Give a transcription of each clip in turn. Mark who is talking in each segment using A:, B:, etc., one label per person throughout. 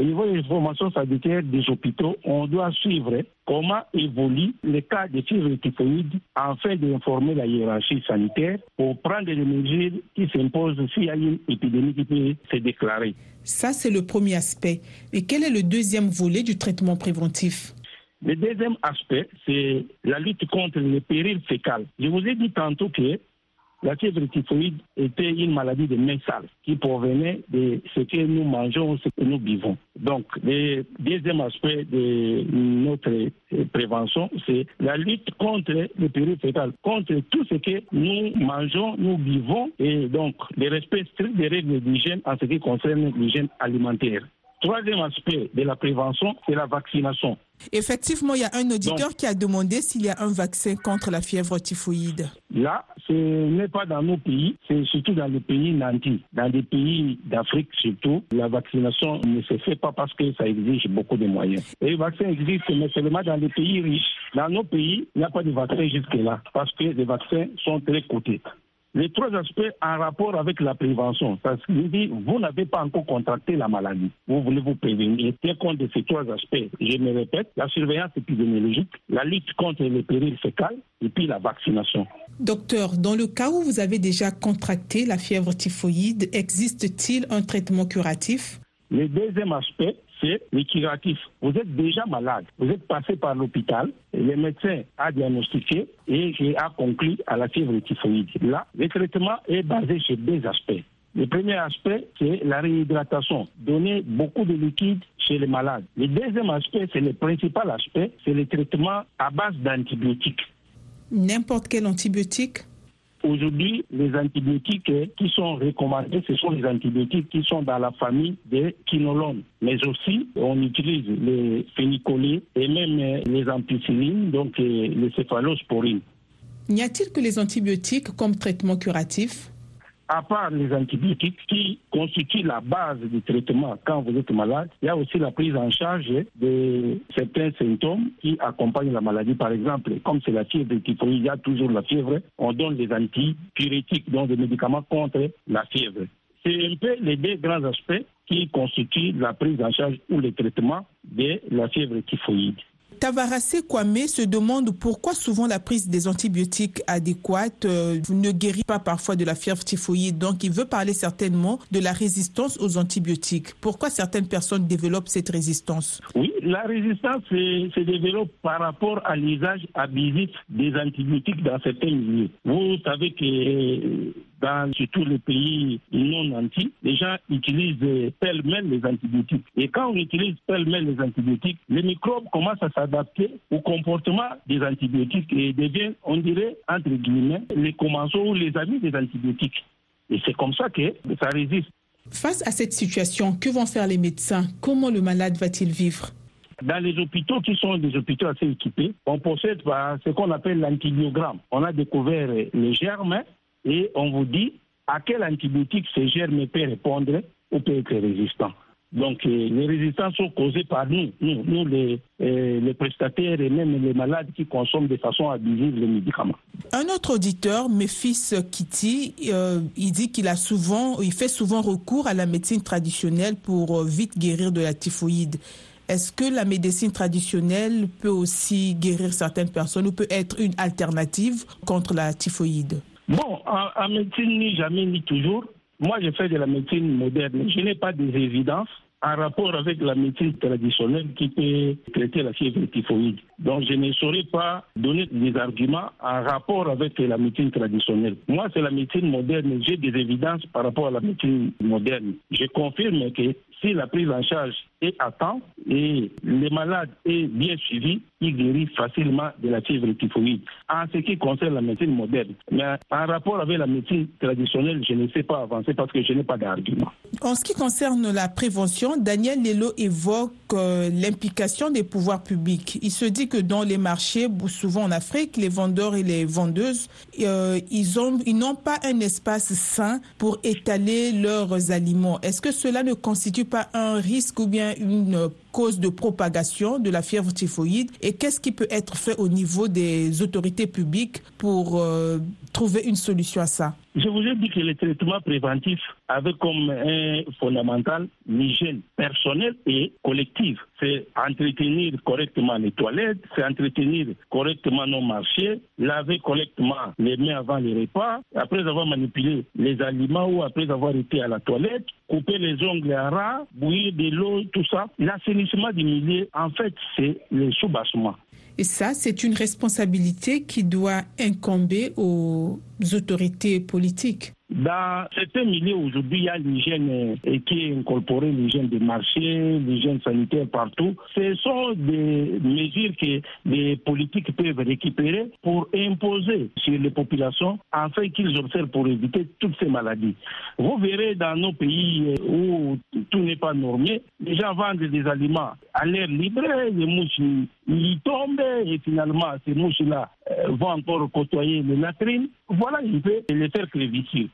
A: Au niveau des informations sanitaires des hôpitaux, on doit suivre comment évolue le cas de fièvre typhoïde afin d'informer la hiérarchie sanitaire pour prendre les mesures qui s'imposent s'il y a une épidémie qui peut se déclarer.
B: Ça, c'est le premier aspect. Et quel est le deuxième volet du traitement préventif?
A: Le deuxième aspect, c'est la lutte contre les périls fécales. Je vous ai dit tantôt que la fièvre typhoïde était une maladie de main sale qui provenait de ce que nous mangeons, ce que nous vivons. Donc, le deuxième aspect de notre prévention, c'est la lutte contre les périls fécales, contre tout ce que nous mangeons, nous vivons, et donc le respect strict des règles d'hygiène en ce qui concerne l'hygiène alimentaire. Troisième aspect de la prévention, c'est la vaccination.
B: Effectivement, il y a un auditeur qui a demandé s'il y a un vaccin contre la fièvre typhoïde.
A: Là, ce n'est pas dans nos pays, c'est surtout dans les pays nantis. Dans des pays d'Afrique surtout, la vaccination ne se fait pas parce que ça exige beaucoup de moyens. Et le vaccin existe, mais seulement dans les pays riches. Dans nos pays, il n'y a pas de vaccin jusque-là parce que les vaccins sont très coûteux. Les trois aspects en rapport avec la prévention. Ça signifie vous n'avez pas encore contracté la maladie. Vous voulez vous prévenir. Tiens compte de ces trois aspects? Je me répète, la surveillance épidémiologique, la lutte contre les périls fécales et puis la vaccination.
B: Docteur, dans le cas où vous avez déjà contracté la fièvre typhoïde, existe-t-il un traitement curatif?
A: Le deuxième aspect, c'est le curatif. Vous êtes déjà malade, vous êtes passé par l'hôpital, le médecin a diagnostiqué et a conclu à la fièvre typhoïde. Là, le traitement est basé sur deux aspects. Le premier aspect, c'est la réhydratation, donner beaucoup de liquide chez les malades. Le deuxième aspect, c'est le principal aspect, c'est le traitement à base d'antibiotiques.
B: N'importe quel antibiotique
A: Aujourd'hui, les antibiotiques qui sont recommandés, ce sont les antibiotiques qui sont dans la famille des quinolones. Mais aussi, on utilise les phénicolés et même les ampicillines, donc les céphalosporines.
B: N'y a-t-il que les antibiotiques comme traitement curatif?
A: À part les antibiotiques qui constituent la base du traitement quand vous êtes malade, il y a aussi la prise en charge de certains symptômes qui accompagnent la maladie. Par exemple, comme c'est la fièvre typhoïde, il y a toujours la fièvre, on donne des antipyrétiques, donc des médicaments contre la fièvre. C'est un peu les deux grands aspects qui constituent la prise en charge ou le traitement de la fièvre typhoïde.
B: Tavaracé Kwame se demande pourquoi souvent la prise des antibiotiques adéquates euh, ne guérit pas parfois de la fièvre typhoïde. Donc, il veut parler certainement de la résistance aux antibiotiques. Pourquoi certaines personnes développent cette résistance?
A: Oui, la résistance se, développe par rapport à l'usage abusif des antibiotiques dans certains milieux. Vous savez que dans surtout les pays non nantis, les gens utilisent pêle-mêle les antibiotiques. Et quand on utilise pêle-mêle les antibiotiques, les microbes commencent à s'adapter au comportement des antibiotiques et deviennent, on dirait, entre guillemets, les commensaux ou les amis des antibiotiques. Et c'est comme ça que ça résiste.
B: Face à cette situation, que vont faire les médecins? Comment le malade va-t-il vivre?
A: Dans les hôpitaux qui sont des hôpitaux assez équipés, on possède ce qu'on appelle l'antibiogramme. On a découvert les germes et on vous dit à quel antibiotique ces germes peuvent répondre ou peut être résistant. Donc, euh, les résistances sont causées par nous, nous, euh, les, prestataires et même les malades qui consomment de façon abusive les médicaments.
B: Un autre auditeur, Méphis Kitty, euh, il dit qu'il a souvent, il fait souvent recours à la médecine traditionnelle pour vite guérir de la typhoïde. Est-ce que la médecine traditionnelle peut aussi guérir certaines personnes ou peut être une alternative contre la typhoïde?
A: Bon, en, médecine, ni jamais, ni toujours. Moi, je fais de la médecine moderne. Je n'ai pas des évidences en rapport avec la médecine traditionnelle qui peut traiter la fièvre typhoïde. Donc, je ne saurais pas donner des arguments en rapport avec la médecine traditionnelle. Moi, c'est la médecine moderne. J'ai des évidences par rapport à la médecine moderne. Je confirme que si la prise en charge est à temps et le malade est bien suivi, il guérit facilement de la fièvre typhoïde. En ce qui concerne la médecine moderne. Mais en rapport avec la médecine traditionnelle, je ne sais pas avancer parce que je n'ai pas d'argument.
B: En ce qui concerne la prévention, Daniel Lelo évoque euh, l'implication des pouvoirs publics. Il se dit que dans les marchés, souvent en Afrique, les vendeurs et les vendeuses, euh, ils ont, ils n'ont pas un espace sain pour étaler leurs aliments. Est-ce que cela ne constitue pas un risque ou bien une cause de propagation de la fièvre typhoïde et qu'est-ce qui peut être fait au niveau des autorités publiques pour euh, trouver une solution à ça?
A: Je vous ai dit que le traitement préventif avait comme un fondamental l'hygiène personnelle et collective. C'est entretenir correctement les toilettes, c'est entretenir correctement nos marchés, laver correctement les mains avant les repas, après avoir manipulé les aliments ou après avoir été à la toilette, couper les ongles à ras, bouillir de l'eau, tout ça. L'assainissement du milieu, en fait, c'est le soubassement.
B: Et ça, c'est une responsabilité qui doit incomber aux autorités politiques.
A: Dans certains milieux aujourd'hui, il y a l'hygiène qui est incorporée, l'hygiène des marchés, l'hygiène sanitaire partout. Ce sont des mesures que les politiques peuvent récupérer pour imposer sur les populations afin qu'ils observent pour éviter toutes ces maladies. Vous verrez dans nos pays où tout n'est pas normé, les gens vendent des aliments à l'air libre, les mouches y tombent et finalement ces mouches-là vont encore côtoyer les latrines. Voilà, il peut les faire crévissir.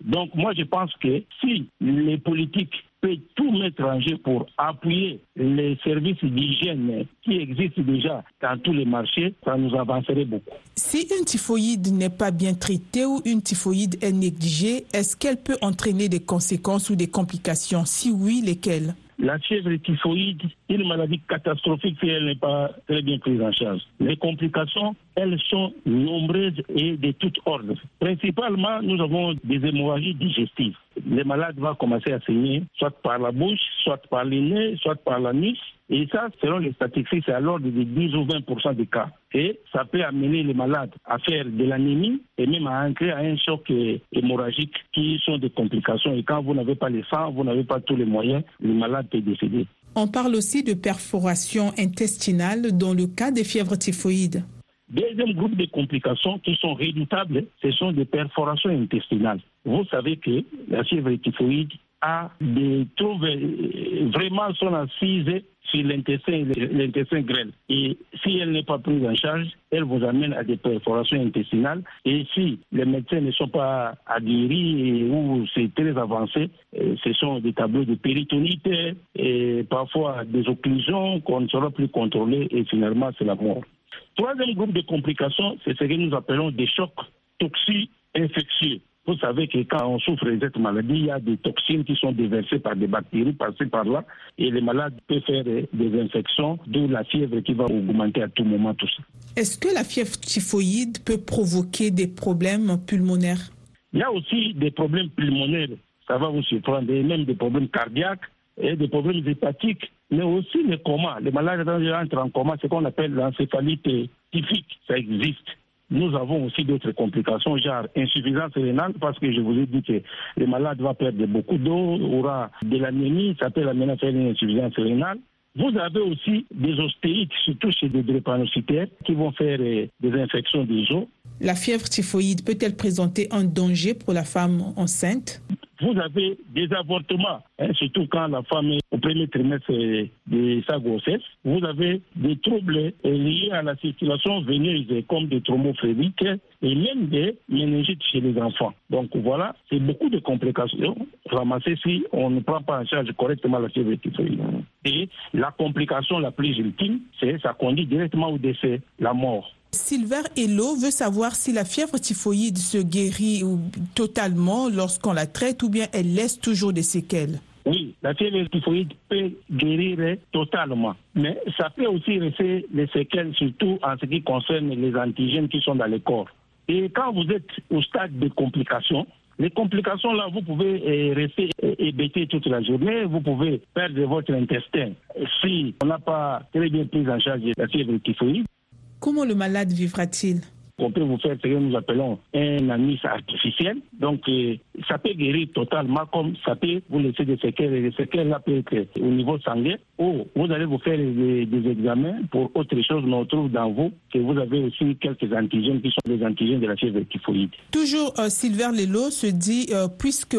A: Donc moi je pense que si les politiques peuvent tout mettre en jeu pour appuyer les services d'hygiène qui existent déjà dans tous les marchés, ça nous avancerait beaucoup.
B: Si une typhoïde n'est pas bien traitée ou une typhoïde est négligée, est-ce qu'elle peut entraîner des conséquences ou des complications? Si oui, lesquelles?
A: La fièvre typhoïde, une maladie catastrophique si elle n'est pas très bien prise en charge. Les complications, elles sont nombreuses et de toutes ordres. Principalement, nous avons des hémorragies digestives. Les malades vont commencer à saigner, soit par la bouche, soit par les nez, soit par la niche. Et ça, selon les statistiques, c'est à l'ordre de 10 ou 20 des cas. Et ça peut amener les malades à faire de l'anémie et même à entrer à un choc hémorragique qui sont des complications. Et quand vous n'avez pas le sang, vous n'avez pas tous les moyens, le malade peut décéder.
B: On parle aussi de perforation intestinale dans le cas des fièvres typhoïdes.
A: Deuxième groupe de complications qui sont redoutables, ce sont des perforations intestinales. Vous savez que la fièvre typhoïde a des troubles vraiment son assise sur l'intestin l'intestin grêle. Et si elle n'est pas prise en charge, elle vous amène à des perforations intestinales. Et si les médecins ne sont pas aguerris ou c'est très avancé, ce sont des tableaux de péritonite et parfois des occlusions qu'on ne saura plus contrôler et finalement c'est la mort. Troisième groupe de complications, c'est ce que nous appelons des chocs toxi-infectieux. Vous savez que quand on souffre de cette maladie, il y a des toxines qui sont déversées par des bactéries par-ci par-là et les malades peuvent faire des infections, d'où la fièvre qui va augmenter à tout moment, tout ça.
B: Est-ce que la fièvre typhoïde peut provoquer des problèmes pulmonaires?
A: Il y a aussi des problèmes pulmonaires, ça va vous surprendre, et même des problèmes cardiaques et des problèmes hépatiques, mais aussi les comas. Les malades entrent en coma, ce qu'on appelle l'encéphalite typique, ça existe. Nous avons aussi d'autres complications, genre insuffisance rénale, parce que je vous ai dit que le malade va perdre beaucoup d'eau, aura de l'anémie, ça peut l'amener à faire insuffisance rénale. Vous avez aussi des ostéites, surtout chez des drépanocytaires, qui vont faire des infections des os.
B: La fièvre typhoïde peut-elle présenter un danger pour la femme enceinte?
A: Vous avez des avortements, hein, surtout quand la femme est au premier trimestre de sa grossesse. Vous avez des troubles liés à la circulation veineuse, comme des thrombophlébite et même des méningites chez les enfants. Donc voilà, c'est beaucoup de complications ramassées si on ne prend pas en charge correctement la fièvre typhoïde. Et la complication la plus ultime, c'est ça conduit directement au décès, la mort.
B: Silver Hello veut savoir si la fièvre typhoïde se guérit totalement lorsqu'on la traite ou bien elle laisse toujours des séquelles.
A: Oui, la fièvre typhoïde peut guérir totalement, mais ça peut aussi rester des séquelles, surtout en ce qui concerne les antigènes qui sont dans le corps. Et quand vous êtes au stade de complications, les complications là, vous pouvez rester hébété toute la journée, vous pouvez perdre votre intestin si on n'a pas très bien pris en charge la fièvre typhoïde.
B: Comment le malade vivra-t-il?
A: On peut vous faire ce que nous appelons un anis artificiel. Donc, ça peut guérir totalement comme ça peut vous laisser des séquelles. Et les séquelles là peuvent être au niveau sanguin ou vous allez vous faire des, examens pour autre chose, mais on trouve dans vous que vous avez aussi quelques antigènes qui sont des antigènes de la fièvre typhoïde.
B: Toujours, euh, Sylvain Lelo se dit, euh, puisque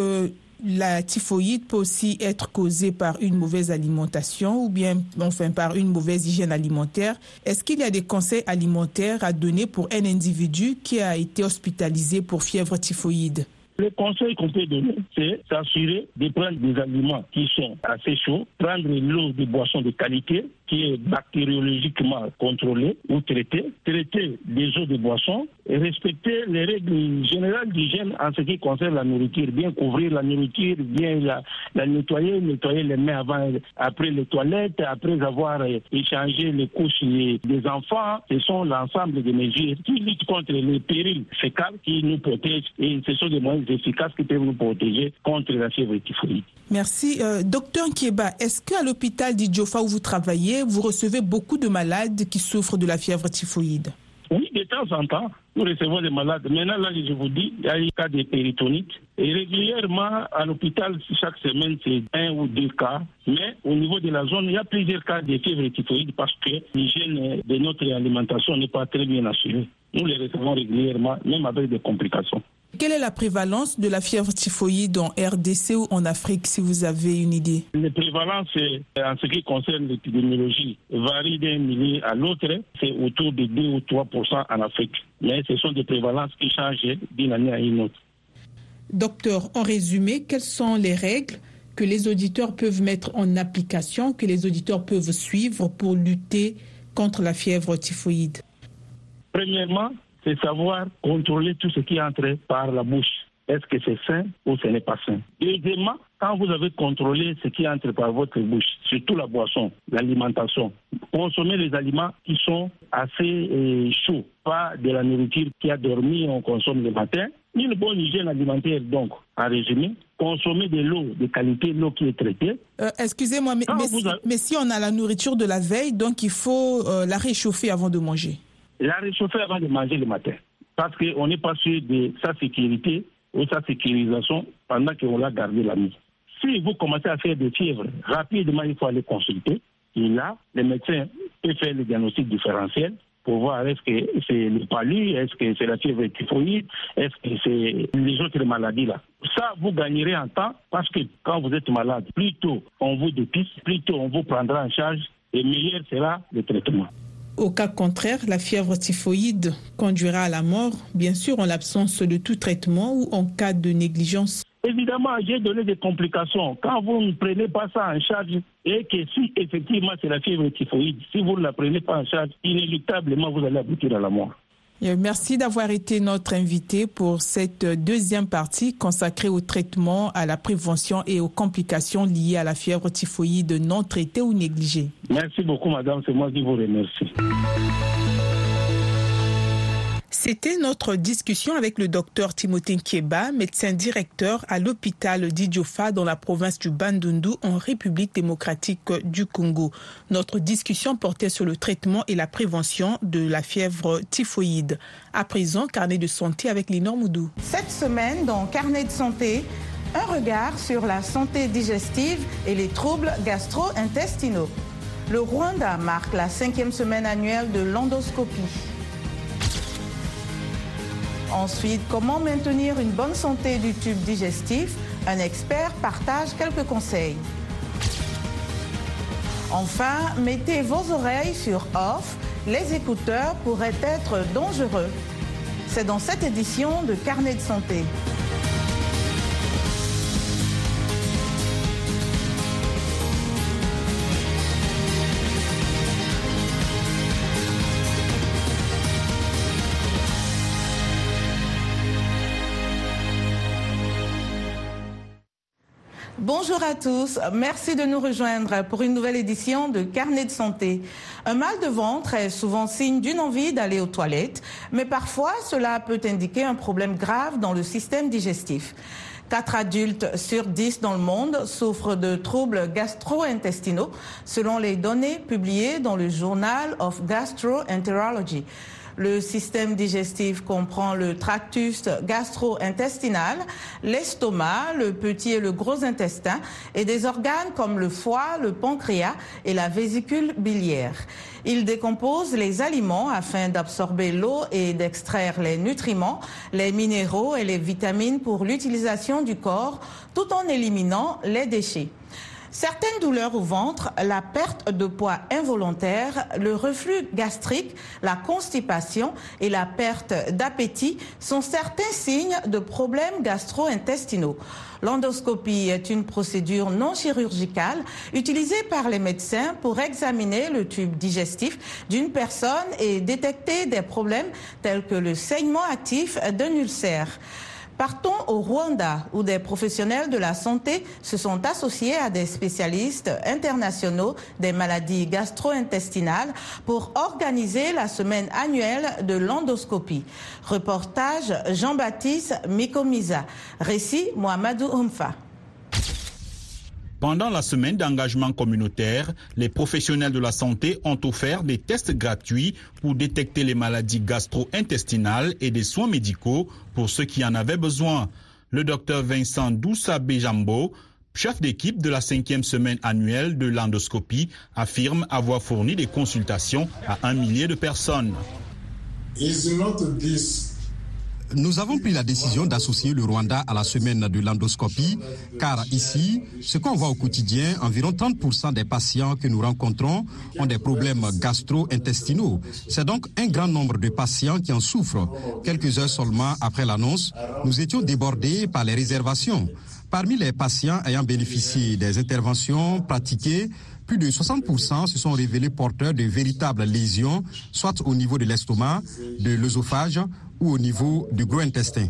B: la typhoïde peut aussi être causée par une mauvaise alimentation ou bien enfin par une mauvaise hygiène alimentaire. Est-ce qu'il y a des conseils alimentaires à donner pour un individu qui a été hospitalisé pour fièvre typhoïde?
A: Le conseil qu'on peut donner, c'est s'assurer de prendre des aliments qui sont assez chauds, prendre l'eau de boisson de qualité qui est bactériologiquement contrôlée ou traitée, traiter les eaux de boisson respecter les règles générales d'hygiène en ce qui concerne la nourriture, bien couvrir la nourriture, bien la, la nettoyer, nettoyer les mains avant, après les toilettes, après avoir échangé les couches des enfants. Ce sont l'ensemble des mesures qui luttent contre les périls fécales, qui nous protègent et ce sont des moyens efficaces qui peuvent nous protéger contre la fièvre typhoïde.
B: Merci. Euh, docteur Kieba, est-ce qu'à l'hôpital d'Idjofa où vous travaillez, vous recevez beaucoup de malades qui souffrent de la fièvre typhoïde?
A: Oui, de temps en temps, nous recevons des malades. Maintenant, là, je vous dis, il y a un cas de péritonites. Et régulièrement, à l'hôpital, chaque semaine, c'est un ou deux cas. Mais au niveau de la zone, il y a plusieurs cas de fièvre typhoïde parce que l'hygiène de notre alimentation n'est pas très bien assurée. Nous les recevons régulièrement, même avec des complications.
B: Quelle est la prévalence de la fièvre typhoïde en RDC ou en Afrique, si vous avez une idée?
A: La prévalence, en ce qui concerne l'épidémiologie, varie d'un millier à l'autre. C'est autour de 2 ou 3 en Afrique. Mais ce sont des prévalences qui changent d'une année à une autre.
B: Docteur, en résumé, quelles sont les règles que les auditeurs peuvent mettre en application, que les auditeurs peuvent suivre pour lutter contre la fièvre typhoïde?
A: Premièrement, c'est savoir contrôler tout ce qui entre par la bouche. Est-ce que c'est sain ou ce n'est pas sain? Deuxièmement, quand vous avez contrôlé ce qui entre par votre bouche, surtout la boisson, l'alimentation, consommez les aliments qui sont assez euh, chauds, pas de la nourriture qui a dormi, on consomme le matin. Une bonne hygiène alimentaire, donc, en résumé, consommer de l'eau de qualité, l'eau qui est traitée.
B: Euh, excusez-moi, mais, si, on a la nourriture de la veille, donc il faut euh, la réchauffer avant de manger
A: la réchauffer avant de manger le matin. Parce qu'on n'est pas sûr de sa sécurité ou sa sécurisation pendant qu'on l'a gardé la nuit. Si vous commencez à faire des fièvres, rapidement, il faut aller consulter. Et là, le médecin peut faire le diagnostic différentiel pour voir est-ce que c'est le palu, est-ce que c'est la fièvre typhoïde, est-ce que c'est les autres maladies là. Ça, vous gagnerez en temps parce que quand vous êtes malade, plus tôt on vous dépiste, plus tôt on vous prendra en charge et meilleur sera le traitement.
B: Au cas contraire, la fièvre typhoïde conduira à la mort, bien sûr en l'absence de tout traitement ou en cas de négligence.
A: Évidemment, j'ai donné des complications. Quand vous ne prenez pas ça en charge, et que si effectivement c'est la fièvre typhoïde, si vous ne la prenez pas en charge, inéluctablement vous allez aboutir à la mort.
B: Merci d'avoir été notre invité pour cette deuxième partie consacrée au traitement, à la prévention et aux complications liées à la fièvre typhoïde non traitée ou négligée.
A: Merci beaucoup, madame. C'est moi qui vous remercie.
B: C'était notre discussion avec le docteur Timothée Kieba, médecin directeur à l'hôpital d'Idjofa dans la province du Bandundu en République démocratique du Congo. Notre discussion portait sur le traitement et la prévention de la fièvre typhoïde. À présent, carnet de santé avec Linor Moudou.
C: Cette semaine, dans Carnet de santé, un regard sur la santé digestive et les troubles gastro-intestinaux. Le Rwanda marque la cinquième semaine annuelle de l'endoscopie. Ensuite, comment maintenir une bonne santé du tube digestif? Un expert partage quelques conseils. Enfin, mettez vos oreilles sur off. Les écouteurs pourraient être dangereux. C'est dans cette édition de Carnet de santé. Bonjour à tous, merci de nous rejoindre pour une nouvelle édition de Carnet de santé. Un mal de ventre est souvent signe d'une envie d'aller aux toilettes, mais parfois cela peut indiquer un problème grave dans le système digestif. Quatre adultes sur dix dans le monde souffrent de troubles gastro-intestinaux, selon les données publiées dans le Journal of Gastroenterology. Le système digestif comprend le tractus gastro-intestinal, l'estomac, le petit et le gros intestin et des organes comme le foie, le pancréas et la vésicule biliaire. Il décompose les aliments afin d'absorber l'eau et d'extraire les nutriments, les minéraux et les vitamines pour l'utilisation du corps tout en éliminant les déchets. Certaines douleurs au ventre, la perte de poids involontaire, le reflux gastrique, la constipation et la perte d'appétit sont certains signes de problèmes gastro-intestinaux. L'endoscopie est une procédure non chirurgicale utilisée par les médecins pour examiner le tube digestif d'une personne et détecter des problèmes tels que le saignement actif d'un ulcère. Partons au Rwanda où des professionnels de la santé se sont associés à des spécialistes internationaux des maladies gastro-intestinales pour organiser la semaine annuelle de l'endoscopie. Reportage Jean-Baptiste Mikomisa. Récit Mohamedou Humfa.
D: Pendant la semaine d'engagement communautaire, les professionnels de la santé ont offert des tests gratuits pour détecter les maladies gastro-intestinales et des soins médicaux pour ceux qui en avaient besoin. Le docteur Vincent Doussa Bejambo, chef d'équipe de la cinquième semaine annuelle de l'endoscopie, affirme avoir fourni des consultations à un millier de personnes.
E: Nous avons pris la décision d'associer le Rwanda à la semaine de l'endoscopie, car ici, ce qu'on voit au quotidien, environ 30% des patients que nous rencontrons ont des problèmes gastro-intestinaux. C'est donc un grand nombre de patients qui en souffrent. Quelques heures seulement après l'annonce, nous étions débordés par les réservations. Parmi les patients ayant bénéficié des interventions pratiquées, plus de 60% se sont révélés porteurs de véritables lésions, soit au niveau de l'estomac, de l'œsophage ou au niveau du gros intestin.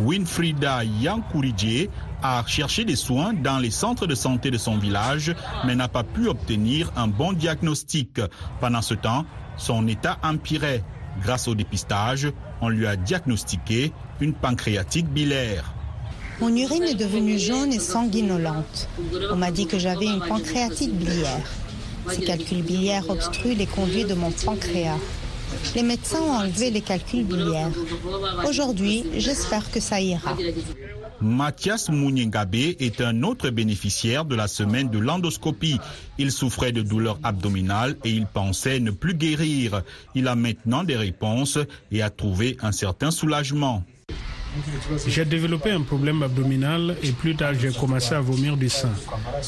D: Winfrida Yankuridje a cherché des soins dans les centres de santé de son village, mais n'a pas pu obtenir un bon diagnostic. Pendant ce temps, son état empirait. Grâce au dépistage, on lui a diagnostiqué une pancréatite biliaire.
F: Mon urine est devenue jaune et sanguinolente. On m'a dit que j'avais une pancréatite biliaire. Ces calculs biliaires obstruent les conduits de mon pancréas. Les médecins ont enlevé les calculs biliaires. Aujourd'hui, j'espère que ça ira.
D: Mathias Mouniengabe est un autre bénéficiaire de la semaine de l'endoscopie. Il souffrait de douleurs abdominales et il pensait ne plus guérir. Il a maintenant des réponses et a trouvé un certain soulagement.
G: J'ai développé un problème abdominal et plus tard j'ai commencé à vomir du sang.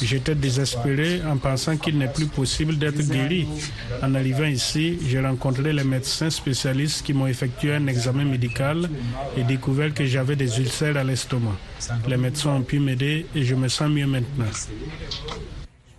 G: J'étais désespéré en pensant qu'il n'est plus possible d'être guéri. En arrivant ici, j'ai rencontré les médecins spécialistes qui m'ont effectué un examen médical et découvert que j'avais des ulcères à l'estomac. Les médecins ont pu m'aider et je me sens mieux maintenant.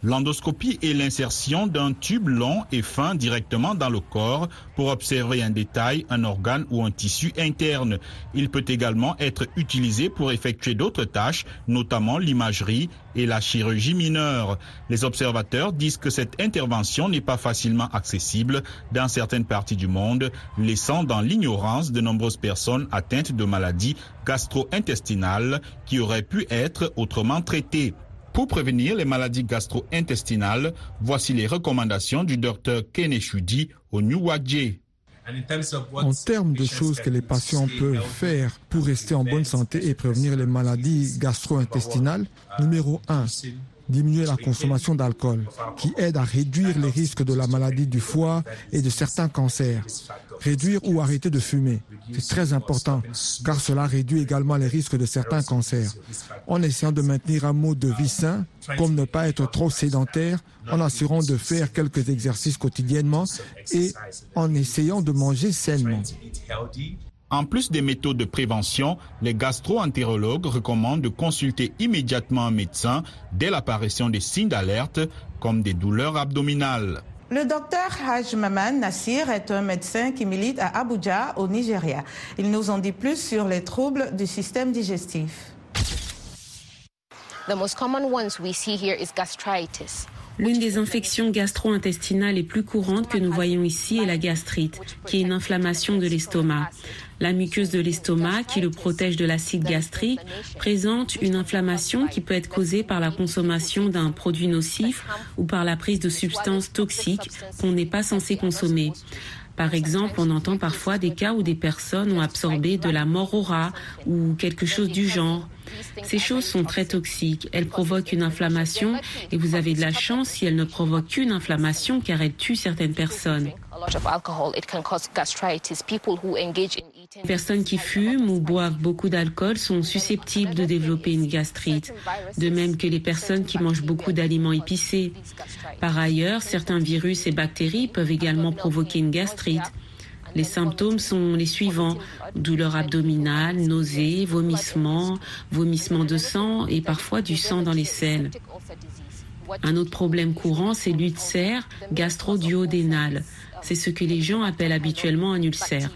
D: L'endoscopie est l'insertion d'un tube long et fin directement dans le corps pour observer un détail, un organe ou un tissu interne. Il peut également être utilisé pour effectuer d'autres tâches, notamment l'imagerie et la chirurgie mineure. Les observateurs disent que cette intervention n'est pas facilement accessible dans certaines parties du monde, laissant dans l'ignorance de nombreuses personnes atteintes de maladies gastro-intestinales qui auraient pu être autrement traitées. Pour prévenir les maladies gastro-intestinales, voici les recommandations du docteur Keneshudi au New Wadje.
H: En termes de choses que les patients peuvent faire pour rester en bonne santé et prévenir les maladies gastro-intestinales, numéro 1, diminuer la consommation d'alcool, qui aide à réduire les risques de la maladie du foie et de certains cancers. Réduire ou arrêter de fumer, c'est très important, car cela réduit également les risques de certains cancers. En essayant de maintenir un mode de vie sain, comme ne pas être trop sédentaire, en assurant de faire quelques exercices quotidiennement et en essayant de manger sainement.
D: En plus des méthodes de prévention, les gastro-entérologues recommandent de consulter immédiatement un médecin dès l'apparition des signes d'alerte, comme des douleurs abdominales.
C: Le docteur Haj Maman Nassir est un médecin qui milite à Abuja, au Nigeria. Il nous en dit plus sur les troubles du système digestif.
I: The most common ones we see here is gastritis.
J: L'une des infections gastro-intestinales les plus courantes que nous voyons ici est la gastrite, qui est une inflammation de l'estomac. La muqueuse de l'estomac, qui le protège de l'acide gastrique, présente une inflammation qui peut être causée par la consommation d'un produit nocif ou par la prise de substances toxiques qu'on n'est pas censé consommer. Par exemple, on entend parfois des cas où des personnes ont absorbé de la morora ou quelque chose du genre. Ces choses sont très toxiques. Elles provoquent une inflammation et vous avez de la chance si elles ne provoquent qu'une inflammation car elles tuent certaines personnes. Les personnes qui fument ou boivent beaucoup d'alcool sont susceptibles de développer une gastrite, de même que les personnes qui mangent beaucoup d'aliments épicés. Par ailleurs, certains virus et bactéries peuvent également provoquer une gastrite. Les symptômes sont les suivants douleur abdominale, nausées, vomissements, vomissements de sang et parfois du sang dans les selles. Un autre problème courant, c'est l'ulcère gastro-duodénal. C'est ce que les gens appellent habituellement un ulcère.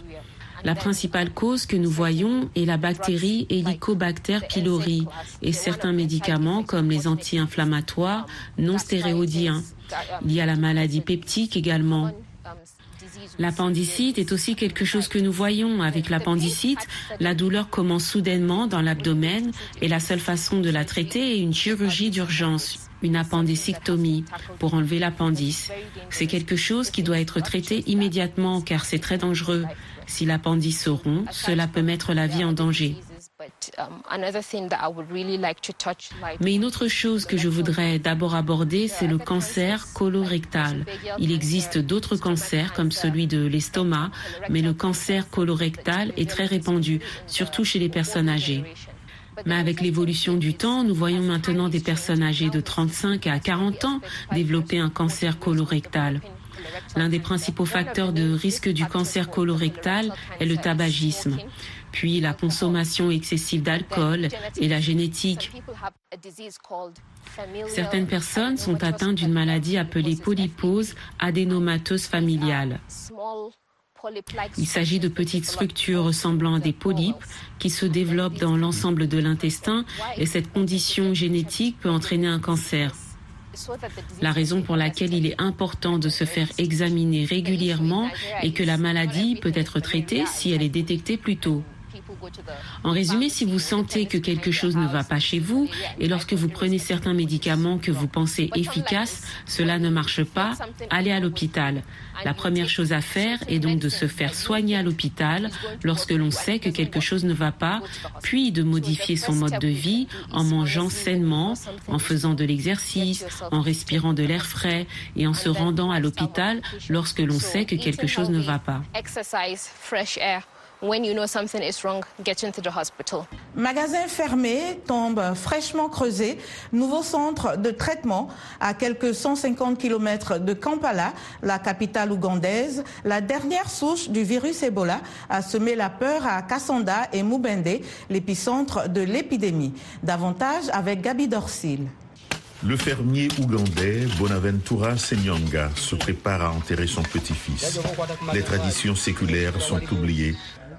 J: La principale cause que nous voyons est la bactérie Helicobacter pylori et certains médicaments comme les anti-inflammatoires non stéréodiens. Il y a la maladie peptique également. L'appendicite est aussi quelque chose que nous voyons. Avec l'appendicite, la douleur commence soudainement dans l'abdomen et la seule façon de la traiter est une chirurgie d'urgence une appendicectomie pour enlever l'appendice. C'est quelque chose qui doit être traité immédiatement car c'est très dangereux. Si l'appendice se rompt, cela peut mettre la vie en danger. Mais une autre chose que je voudrais d'abord aborder, c'est le cancer colorectal. Il existe d'autres cancers comme celui de l'estomac, mais le cancer colorectal est très répandu, surtout chez les personnes âgées. Mais avec l'évolution du temps, nous voyons maintenant des personnes âgées de 35 à 40 ans développer un cancer colorectal. L'un des principaux facteurs de risque du cancer colorectal est le tabagisme, puis la consommation excessive d'alcool et la génétique. Certaines personnes sont atteintes d'une maladie appelée polypose adénomateuse familiale. Il s'agit de petites structures ressemblant à des polypes qui se développent dans l'ensemble de l'intestin et cette condition génétique peut entraîner un cancer. La raison pour laquelle il est important de se faire examiner régulièrement est que la maladie peut être traitée si elle est détectée plus tôt. En résumé, si vous sentez que quelque chose ne va pas chez vous et lorsque vous prenez certains médicaments que vous pensez efficaces, cela ne marche pas, allez à l'hôpital. La première chose à faire est donc de se faire soigner à l'hôpital lorsque l'on sait que quelque chose ne va pas, puis de modifier son mode de vie en mangeant sainement, en faisant de l'exercice, en respirant de l'air frais et en se rendant à l'hôpital lorsque l'on sait que quelque chose ne va pas.
C: When you know something is wrong, get into the hospital. Magasin fermé, tombe fraîchement creusé, nouveau centre de traitement à quelques 150 km de Kampala, la capitale ougandaise. La dernière souche du virus Ebola a semé la peur à Kassanda et Mubende, l'épicentre de l'épidémie. Davantage avec Gabi Dorsil.
K: Le fermier ougandais Bonaventura Senyanga se prépare à enterrer son petit-fils. Les traditions séculaires sont oubliées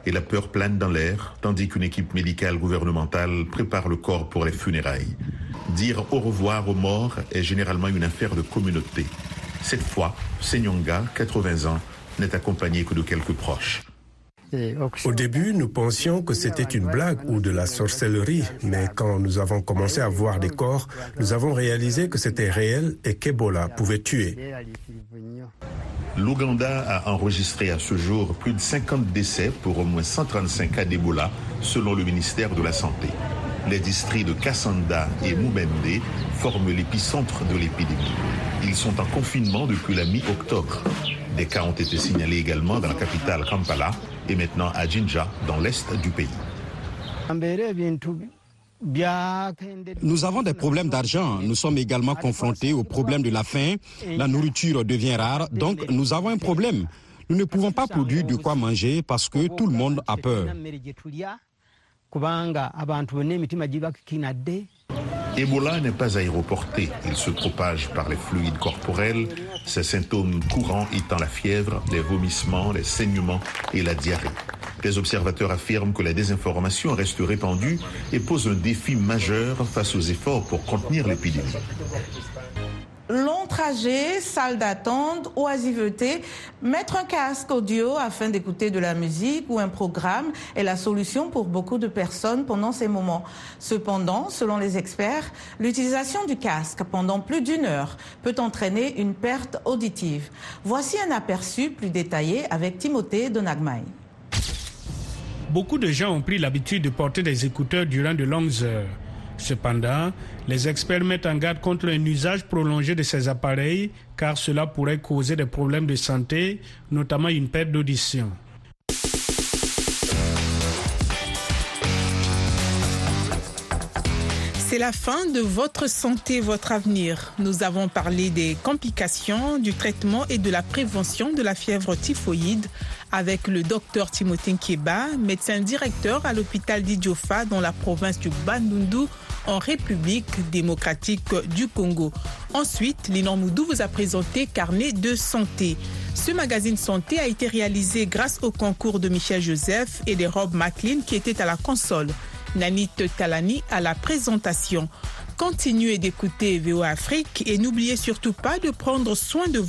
K: et la peur plane dans l'air, tandis qu'une équipe médicale gouvernementale prépare le corps pour les funérailles. Dire au revoir aux morts est généralement une affaire de communauté. Cette fois, Senyonga, 80 ans, n'est accompagné que de quelques proches.
L: Au début, nous pensions que c'était une blague ou de la sorcellerie, mais quand nous avons commencé à voir des corps, nous avons réalisé que c'était réel et qu'Ebola pouvait tuer.
K: L'Ouganda a enregistré à ce jour plus de 50 décès pour au moins 135 cas d'Ebola, selon le ministère de la Santé. Les districts de Kassanda et Mubende forment l'épicentre de l'épidémie. Ils sont en confinement depuis la mi-octobre. Des cas ont été signalés également dans la capitale Kampala et maintenant à Jinja, dans l'est du pays.
E: Nous avons des problèmes d'argent. Nous sommes également confrontés au problème de la faim. La nourriture devient rare, donc nous avons un problème. Nous ne pouvons pas produire de quoi manger parce que tout le monde a peur.
K: Ebola n'est pas aéroporté. Il se propage par les fluides corporels, ses symptômes courants étant la fièvre, les vomissements, les saignements et la diarrhée. Les observateurs affirment que la désinformation reste répandue et pose un défi majeur face aux efforts pour contenir l'épidémie.
C: Long trajet, salle d'attente, oisiveté, mettre un casque audio afin d'écouter de la musique ou un programme est la solution pour beaucoup de personnes pendant ces moments. Cependant, selon les experts, l'utilisation du casque pendant plus d'une heure peut entraîner une perte auditive. Voici un aperçu plus détaillé avec Timothée Donagmay.
G: Beaucoup de gens ont pris l'habitude de porter des écouteurs durant de longues heures. Cependant, les experts mettent en garde contre un usage prolongé de ces appareils car cela pourrait causer des problèmes de santé, notamment une perte d'audition.
B: C'est la fin de Votre santé, votre avenir. Nous avons parlé des complications, du traitement et de la prévention de la fièvre typhoïde avec le docteur Timothée Kieba, médecin directeur à l'hôpital d'Idiofa dans la province du Bandundu en République démocratique du Congo. Ensuite, Linon Moudou vous a présenté Carnet de santé. Ce magazine santé a été réalisé grâce au concours de Michel Joseph et de Rob McLean qui étaient à la console. Nanit Talani à la présentation. Continuez d'écouter VO Afrique et n'oubliez surtout pas de prendre soin de vous.